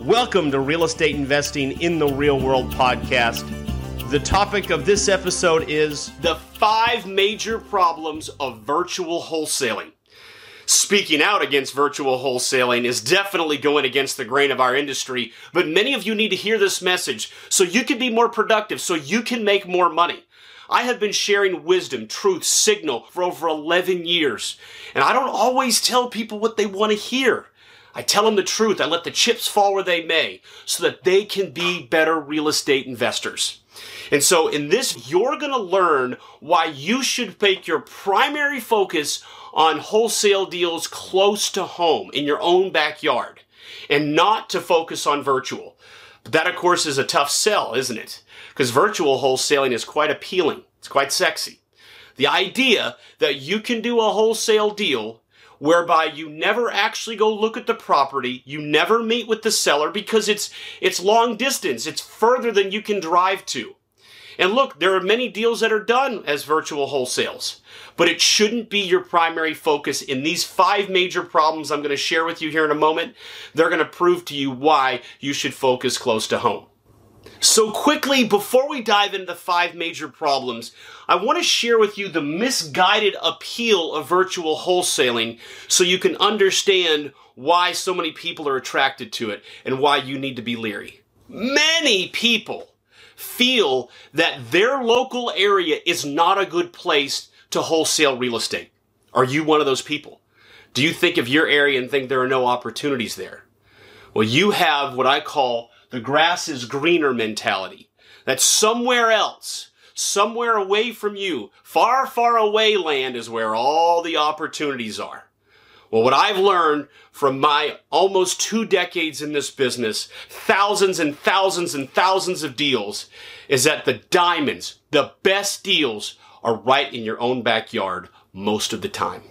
Welcome to Real Estate Investing in the Real World podcast. The topic of this episode is the five major problems of virtual wholesaling. Speaking out against virtual wholesaling is definitely going against the grain of our industry, but many of you need to hear this message so you can be more productive, so you can make more money. I have been sharing wisdom, truth, signal for over 11 years, and I don't always tell people what they want to hear. I tell them the truth. I let the chips fall where they may so that they can be better real estate investors. And so in this, you're going to learn why you should make your primary focus on wholesale deals close to home in your own backyard and not to focus on virtual. But that, of course, is a tough sell, isn't it? Because virtual wholesaling is quite appealing. It's quite sexy. The idea that you can do a wholesale deal whereby you never actually go look at the property, you never meet with the seller because it's it's long distance, it's further than you can drive to. And look, there are many deals that are done as virtual wholesales, but it shouldn't be your primary focus in these five major problems I'm going to share with you here in a moment. They're going to prove to you why you should focus close to home. So quickly, before we dive into the five major problems, I want to share with you the misguided appeal of virtual wholesaling so you can understand why so many people are attracted to it and why you need to be leery. Many people feel that their local area is not a good place to wholesale real estate. Are you one of those people? Do you think of your area and think there are no opportunities there? Well, you have what I call the grass is greener mentality. That somewhere else, somewhere away from you, far, far away land is where all the opportunities are. Well, what I've learned from my almost two decades in this business, thousands and thousands and thousands of deals, is that the diamonds, the best deals, are right in your own backyard most of the time.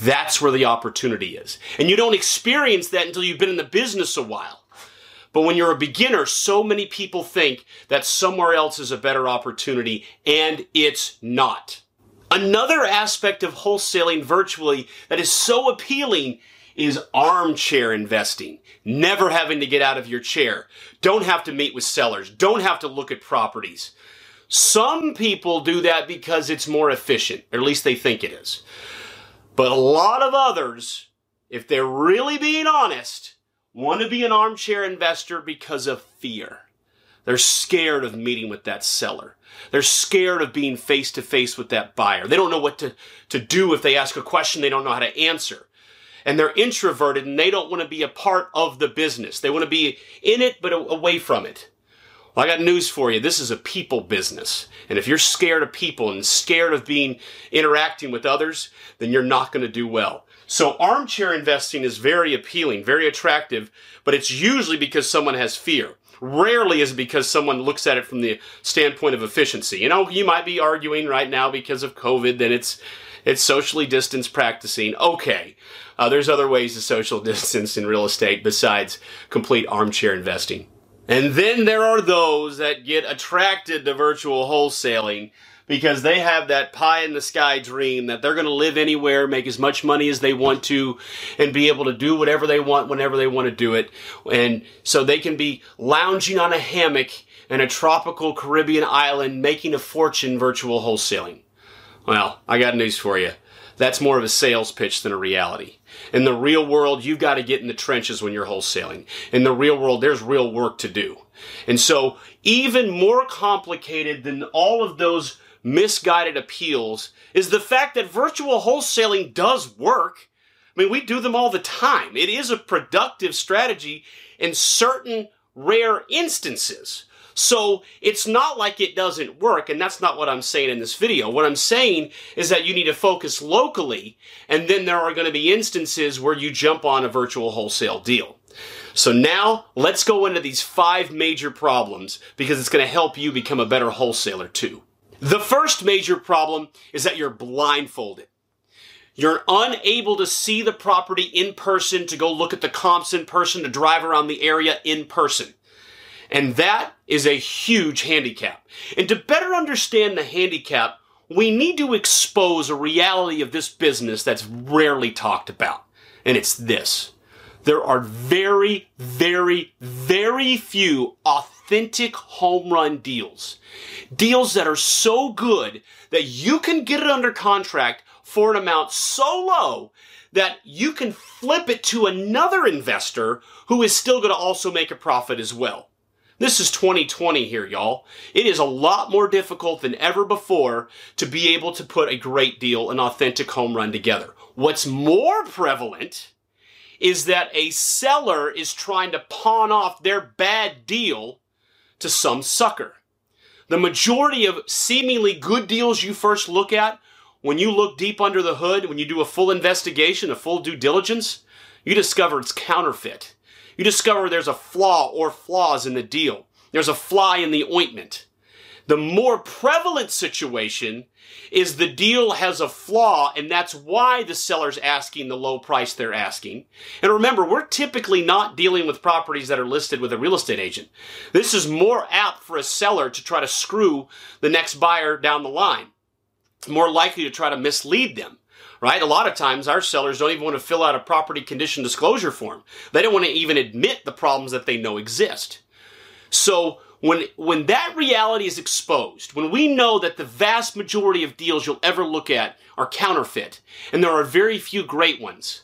That's where the opportunity is. And you don't experience that until you've been in the business a while. But when you're a beginner, so many people think that somewhere else is a better opportunity, and it's not. Another aspect of wholesaling virtually that is so appealing is armchair investing. Never having to get out of your chair. Don't have to meet with sellers. Don't have to look at properties. Some people do that because it's more efficient, or at least they think it is. But a lot of others, if they're really being honest, want to be an armchair investor because of fear. They're scared of meeting with that seller. They're scared of being face to face with that buyer. They don't know what to, to do if they ask a question they don't know how to answer. And they're introverted and they don't want to be a part of the business. They want to be in it but away from it. Well, I got news for you. This is a people business. And if you're scared of people and scared of being interacting with others, then you're not going to do well. So armchair investing is very appealing, very attractive, but it's usually because someone has fear. Rarely is it because someone looks at it from the standpoint of efficiency. You know, you might be arguing right now because of COVID that it's it's socially distanced practicing. Okay, uh, there's other ways to social distance in real estate besides complete armchair investing. And then there are those that get attracted to virtual wholesaling because they have that pie in the sky dream that they're going to live anywhere, make as much money as they want to, and be able to do whatever they want whenever they want to do it. And so they can be lounging on a hammock in a tropical Caribbean island making a fortune virtual wholesaling. Well, I got news for you. That's more of a sales pitch than a reality. In the real world, you've got to get in the trenches when you're wholesaling. In the real world, there's real work to do. And so, even more complicated than all of those misguided appeals is the fact that virtual wholesaling does work. I mean, we do them all the time. It is a productive strategy in certain rare instances. So it's not like it doesn't work, and that's not what I'm saying in this video. What I'm saying is that you need to focus locally, and then there are going to be instances where you jump on a virtual wholesale deal. So now let's go into these five major problems because it's going to help you become a better wholesaler too. The first major problem is that you're blindfolded. You're unable to see the property in person, to go look at the comps in person, to drive around the area in person. And that is a huge handicap. And to better understand the handicap, we need to expose a reality of this business that's rarely talked about. And it's this. there are very, very, very few authentic home run deals. Deals that are so good that you can get it under contract for an amount so low that you can flip it to another investor who is still going to also make a profit as well. This is 2020 here, y'all. It is a lot more difficult than ever before to be able to put a great deal, an authentic home run together. What's more prevalent is that a seller is trying to pawn off their bad deal to some sucker. The majority of seemingly good deals you first look at, when you look deep under the hood, when you do a full investigation, a full due diligence, you discover it's counterfeit you discover there's a flaw or flaws in the deal. There's a fly in the ointment. The more prevalent situation is the deal has a flaw and that's why the seller's asking the low price they're asking. And remember, we're typically not dealing with properties that are listed with a real estate agent. This is more apt for a seller to try to screw the next buyer down the line. More likely to try to mislead them right? A lot of times our sellers don't even want to fill out a property condition disclosure form. They don't want to even admit the problems that they know exist. So when when that reality is exposed, when we know that the vast majority of deals you'll ever look at are counterfeit and there are very few great ones,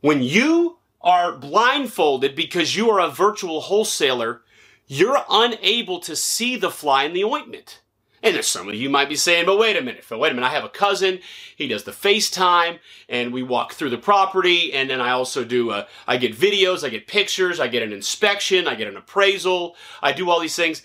when you are blindfolded because you are a virtual wholesaler, you're unable to see the fly in the ointment. And there's some of you might be saying, but wait a minute, Phil, wait a minute, I have a cousin, he does the FaceTime, and we walk through the property, and then I also do, a, I get videos, I get pictures, I get an inspection, I get an appraisal, I do all these things.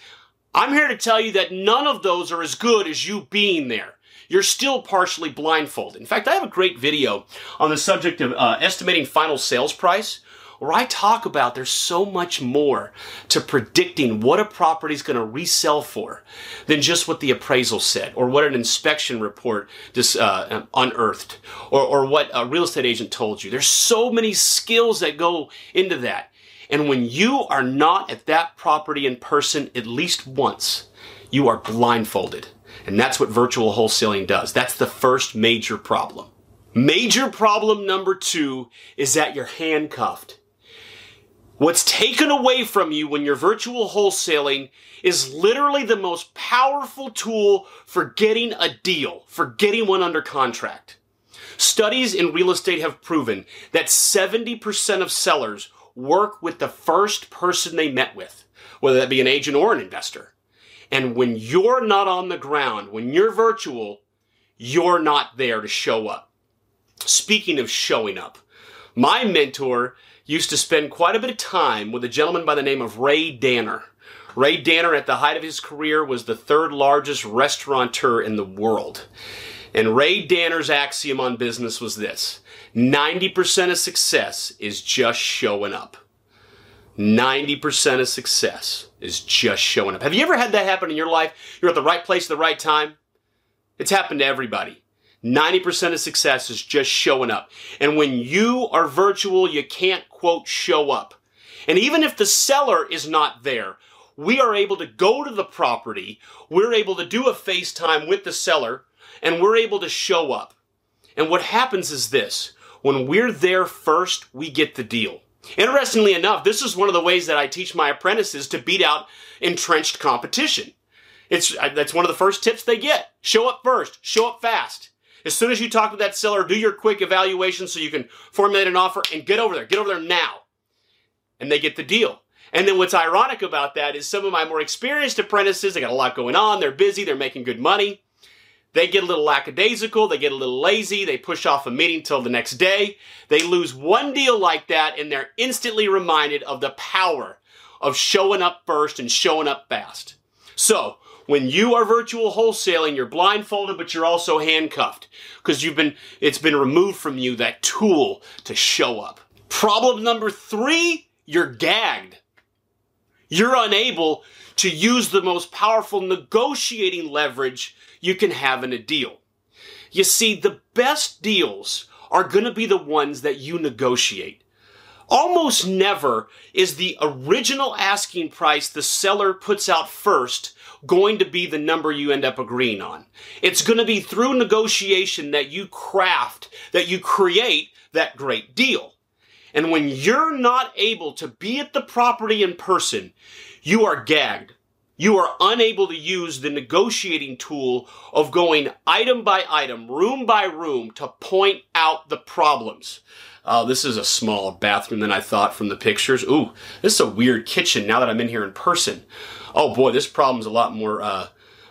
I'm here to tell you that none of those are as good as you being there. You're still partially blindfolded. In fact, I have a great video on the subject of uh, estimating final sales price where I talk about there's so much more to predicting what a property is going to resell for than just what the appraisal said or what an inspection report just uh, unearthed or, or what a real estate agent told you. There's so many skills that go into that. And when you are not at that property in person at least once, you are blindfolded. And that's what virtual wholesaling does. That's the first major problem. Major problem number two is that you're handcuffed. What's taken away from you when you're virtual wholesaling is literally the most powerful tool for getting a deal, for getting one under contract. Studies in real estate have proven that 70% of sellers work with the first person they met with, whether that be an agent or an investor. And when you're not on the ground, when you're virtual, you're not there to show up. Speaking of showing up, my mentor used to spend quite a bit of time with a gentleman by the name of Ray Danner. Ray Danner, at the height of his career, was the third largest restaurateur in the world. And Ray Danner's axiom on business was this 90% of success is just showing up. 90% of success is just showing up. Have you ever had that happen in your life? You're at the right place at the right time? It's happened to everybody. 90% of success is just showing up. And when you are virtual, you can't quote show up. And even if the seller is not there, we are able to go to the property, we're able to do a FaceTime with the seller, and we're able to show up. And what happens is this when we're there first, we get the deal. Interestingly enough, this is one of the ways that I teach my apprentices to beat out entrenched competition. It's that's one of the first tips they get. Show up first, show up fast. As soon as you talk to that seller, do your quick evaluation so you can formulate an offer and get over there. Get over there now. And they get the deal. And then what's ironic about that is some of my more experienced apprentices, they got a lot going on, they're busy, they're making good money. They get a little lackadaisical, they get a little lazy, they push off a meeting till the next day. They lose one deal like that and they're instantly reminded of the power of showing up first and showing up fast. So, when you are virtual wholesaling, you're blindfolded, but you're also handcuffed because you've been, it's been removed from you that tool to show up. Problem number three, you're gagged. You're unable to use the most powerful negotiating leverage you can have in a deal. You see, the best deals are going to be the ones that you negotiate. Almost never is the original asking price the seller puts out first going to be the number you end up agreeing on. It's going to be through negotiation that you craft, that you create that great deal. And when you're not able to be at the property in person, you are gagged. You are unable to use the negotiating tool of going item by item, room by room to point out the problems. Oh, this is a smaller bathroom than I thought from the pictures. Ooh, this is a weird kitchen now that I'm in here in person. Oh boy, this problem's a lot more uh,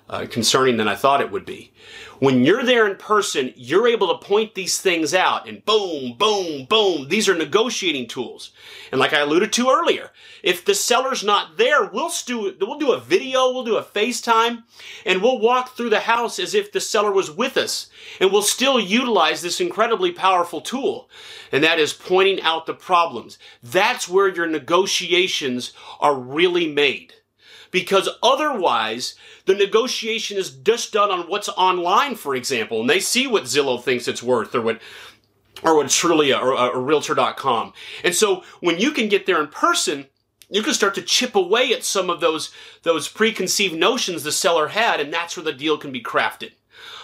uh, concerning than I thought it would be. When you're there in person, you're able to point these things out and boom, boom, boom. These are negotiating tools. And like I alluded to earlier, if the seller's not there, we'll do, we'll do a video, we'll do a FaceTime, and we'll walk through the house as if the seller was with us. And we'll still utilize this incredibly powerful tool. And that is pointing out the problems. That's where your negotiations are really made because otherwise the negotiation is just done on what's online, for example, and they see what Zillow thinks it's worth or what or what Trulia or, uh, or Realtor.com. And so when you can get there in person, you can start to chip away at some of those those preconceived notions the seller had, and that's where the deal can be crafted.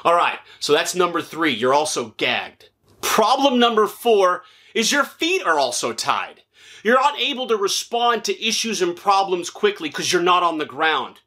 All right, so that's number three. You're also gagged. Problem number four is your feet are also tied. You're not able to respond to issues and problems quickly because you're not on the ground.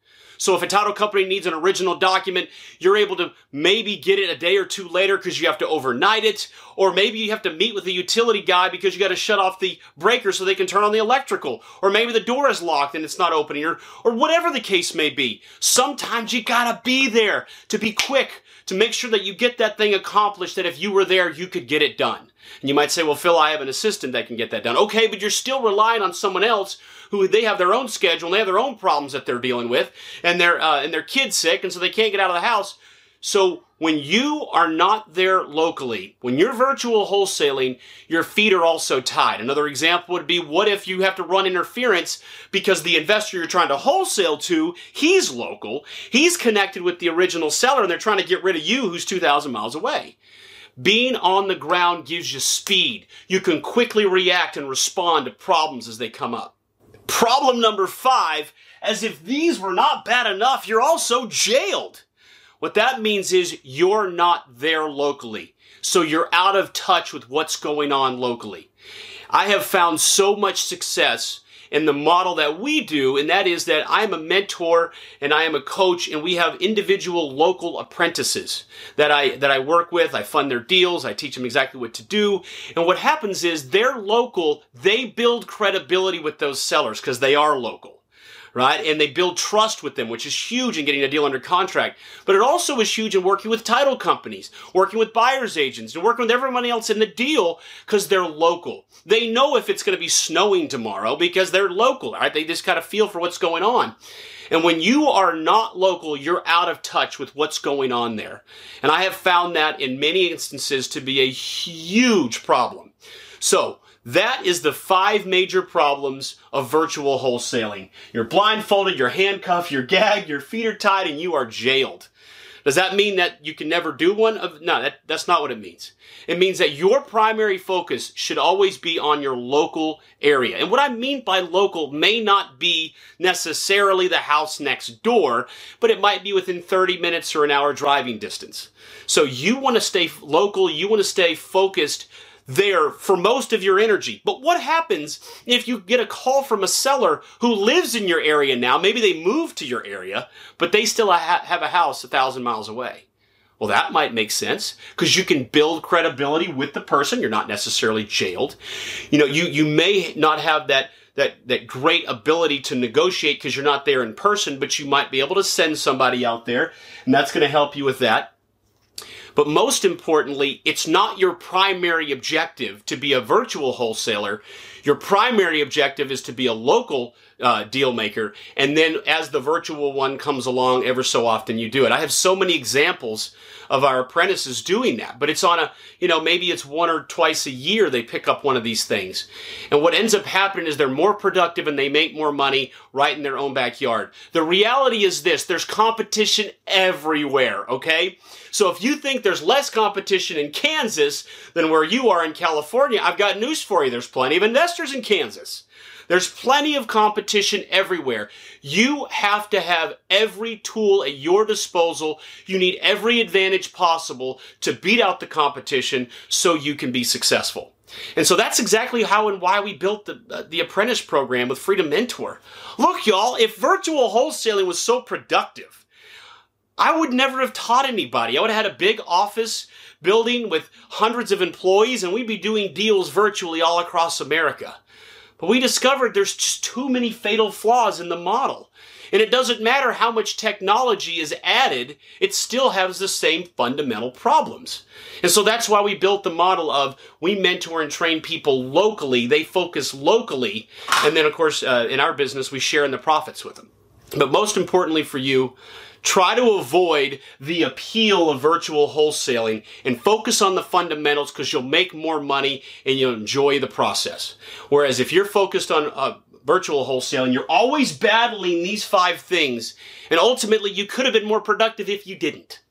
So if a title company needs an original document, you're able to maybe get it a day or two later because you have to overnight it, or maybe you have to meet with the utility guy because you got to shut off the breaker so they can turn on the electrical, or maybe the door is locked and it's not opening, or, or whatever the case may be. Sometimes you gotta be there to be quick, to make sure that you get that thing accomplished that if you were there, you could get it done. And you might say, well, Phil, I have an assistant that can get that done. Okay, but you're still relying on someone else who they have their own schedule and they have their own problems that they're dealing with, and their uh, and their kid's sick, and so they can't get out of the house. So when you are not there locally, when you're virtual wholesaling, your feet are also tied. Another example would be what if you have to run interference because the investor you're trying to wholesale to, he's local, he's connected with the original seller, and they're trying to get rid of you who's 2,000 miles away. Being on the ground gives you speed. You can quickly react and respond to problems as they come up. Problem number five, as if these were not bad enough, you're also jailed. What that means is you're not there locally. So you're out of touch with what's going on locally. I have found so much success in the model that we do, and that is that I'm a mentor and I am a coach, and we have individual local apprentices that I that I work with. I fund their deals, I teach them exactly what to do, and what happens is they're local. They build credibility with those sellers because they are local right? And they build trust with them, which is huge in getting a deal under contract. But it also is huge in working with title companies, working with buyer's agents, and working with everyone else in the deal because they're local. They know if it's going to be snowing tomorrow because they're local, right? They just kind of feel for what's going on. And when you are not local, you're out of touch with what's going on there. And I have found that in many instances to be a huge problem. So, that is the five major problems of virtual wholesaling. You're blindfolded, you're handcuffed, you're gagged, your feet are tied, and you are jailed. Does that mean that you can never do one? No, that, that's not what it means. It means that your primary focus should always be on your local area. And what I mean by local may not be necessarily the house next door, but it might be within 30 minutes or an hour driving distance. So you want to stay local, you want to stay focused there for most of your energy. But what happens if you get a call from a seller who lives in your area now? Maybe they moved to your area, but they still ha- have a house a thousand miles away. Well, that might make sense because you can build credibility with the person. You're not necessarily jailed. You know, you, you may not have that that that great ability to negotiate because you're not there in person, but you might be able to send somebody out there, and that's going to help you with that. But most importantly, it's not your primary objective to be a virtual wholesaler. Your primary objective is to be a local uh, deal maker. And then as the virtual one comes along, ever so often you do it. I have so many examples of our apprentices doing that, but it's on a, you know, maybe it's one or twice a year they pick up one of these things. And what ends up happening is they're more productive and they make more money right in their own backyard. The reality is this, there's competition everywhere, okay? So if you think there's less competition in Kansas than where you are in California, I've got news for you. There's plenty of investors in Kansas. There's plenty of competition everywhere. You have to have every tool at your disposal. You need every advantage possible to beat out the competition so you can be successful. And so that's exactly how and why we built the, uh, the apprentice program with Freedom Mentor. Look, y'all, if virtual wholesaling was so productive, I would never have taught anybody. I would have had a big office building with hundreds of employees and we'd be doing deals virtually all across America. But we discovered there's just too many fatal flaws in the model. And it doesn't matter how much technology is added, it still has the same fundamental problems. And so that's why we built the model of we mentor and train people locally, they focus locally, and then, of course, uh, in our business, we share in the profits with them. But most importantly for you, try to avoid the appeal of virtual wholesaling and focus on the fundamentals because you'll make more money and you'll enjoy the process. Whereas if you're focused on uh, virtual wholesaling, you're always battling these five things, and ultimately you could have been more productive if you didn't.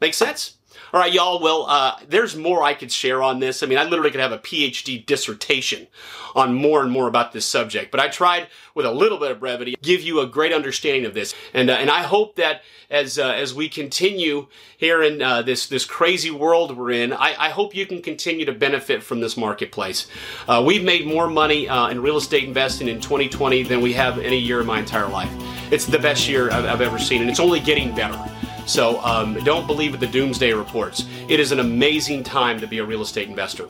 Make sense? All right, y'all. Well, uh, there's more I could share on this. I mean, I literally could have a PhD dissertation on more and more about this subject, but I tried with a little bit of brevity give you a great understanding of this, and uh, and I hope that as uh, as we continue here in uh, this this crazy world we're in, I, I, hope you can continue to benefit from this marketplace. Uh, we've made more money uh, in real estate investing in 2020 than we have any year in my entire life. It's the best year I've, I've ever seen, and it's only getting better. So um, don't believe the doomsday reports. It is an amazing time to be a real estate investor.